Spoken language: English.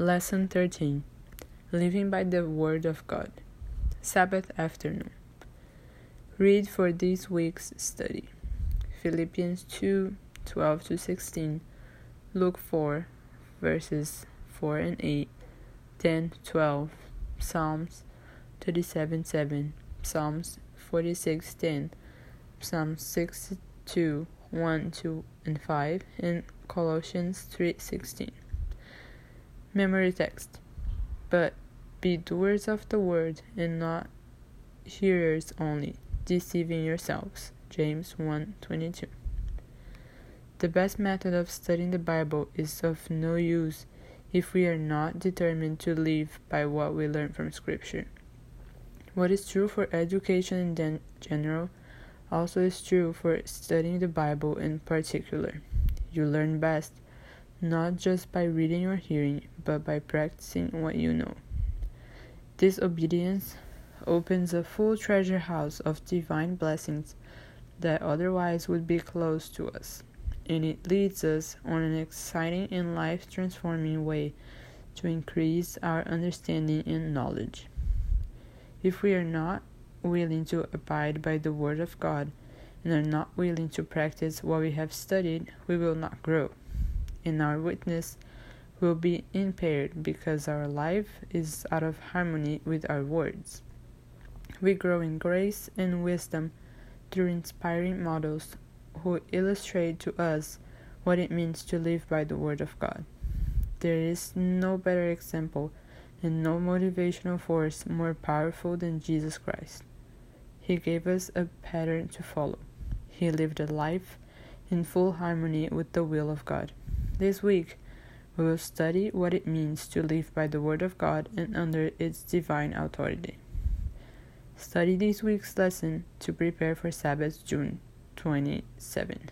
Lesson 13 Living by the Word of God. Sabbath afternoon. Read for this week's study Philippians 2 12 to 16, Luke 4 verses 4 and 8, 10 12, Psalms 37 7, Psalms 46 10, Psalms 62 1 2 and 5, and Colossians 3 16. Memory text. But be doers of the word and not hearers only, deceiving yourselves. James 1:22. The best method of studying the Bible is of no use if we are not determined to live by what we learn from scripture. What is true for education in general also is true for studying the Bible in particular. You learn best not just by reading or hearing, but by practicing what you know. This obedience opens a full treasure house of divine blessings that otherwise would be closed to us, and it leads us on an exciting and life transforming way to increase our understanding and knowledge. If we are not willing to abide by the Word of God and are not willing to practice what we have studied, we will not grow and our witness will be impaired because our life is out of harmony with our words. We grow in grace and wisdom through inspiring models who illustrate to us what it means to live by the Word of God. There is no better example and no motivational force more powerful than Jesus Christ. He gave us a pattern to follow. He lived a life in full harmony with the will of God. This week, we will study what it means to live by the Word of God and under its divine authority. Study this week's lesson to prepare for Sabbath, June 27.